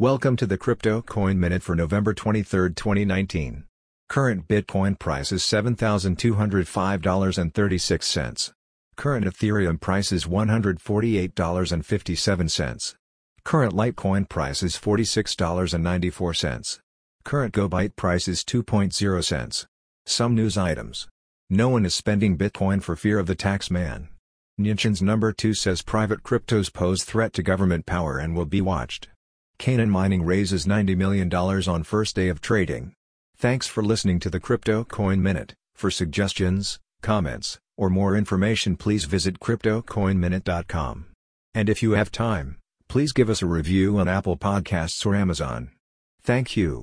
Welcome to the Crypto Coin Minute for November 23, 2019. Current Bitcoin price is $7,205.36. Current Ethereum price is $148.57. Current Litecoin price is $46.94. Current GoByte price is 2.0 cents. Some news items. No one is spending Bitcoin for fear of the tax man. Mnuchin's number 2 says private cryptos pose threat to government power and will be watched. Canaan Mining raises $90 million on first day of trading. Thanks for listening to the Crypto Coin Minute. For suggestions, comments, or more information please visit CryptoCoinMinute.com. And if you have time, please give us a review on Apple Podcasts or Amazon. Thank you.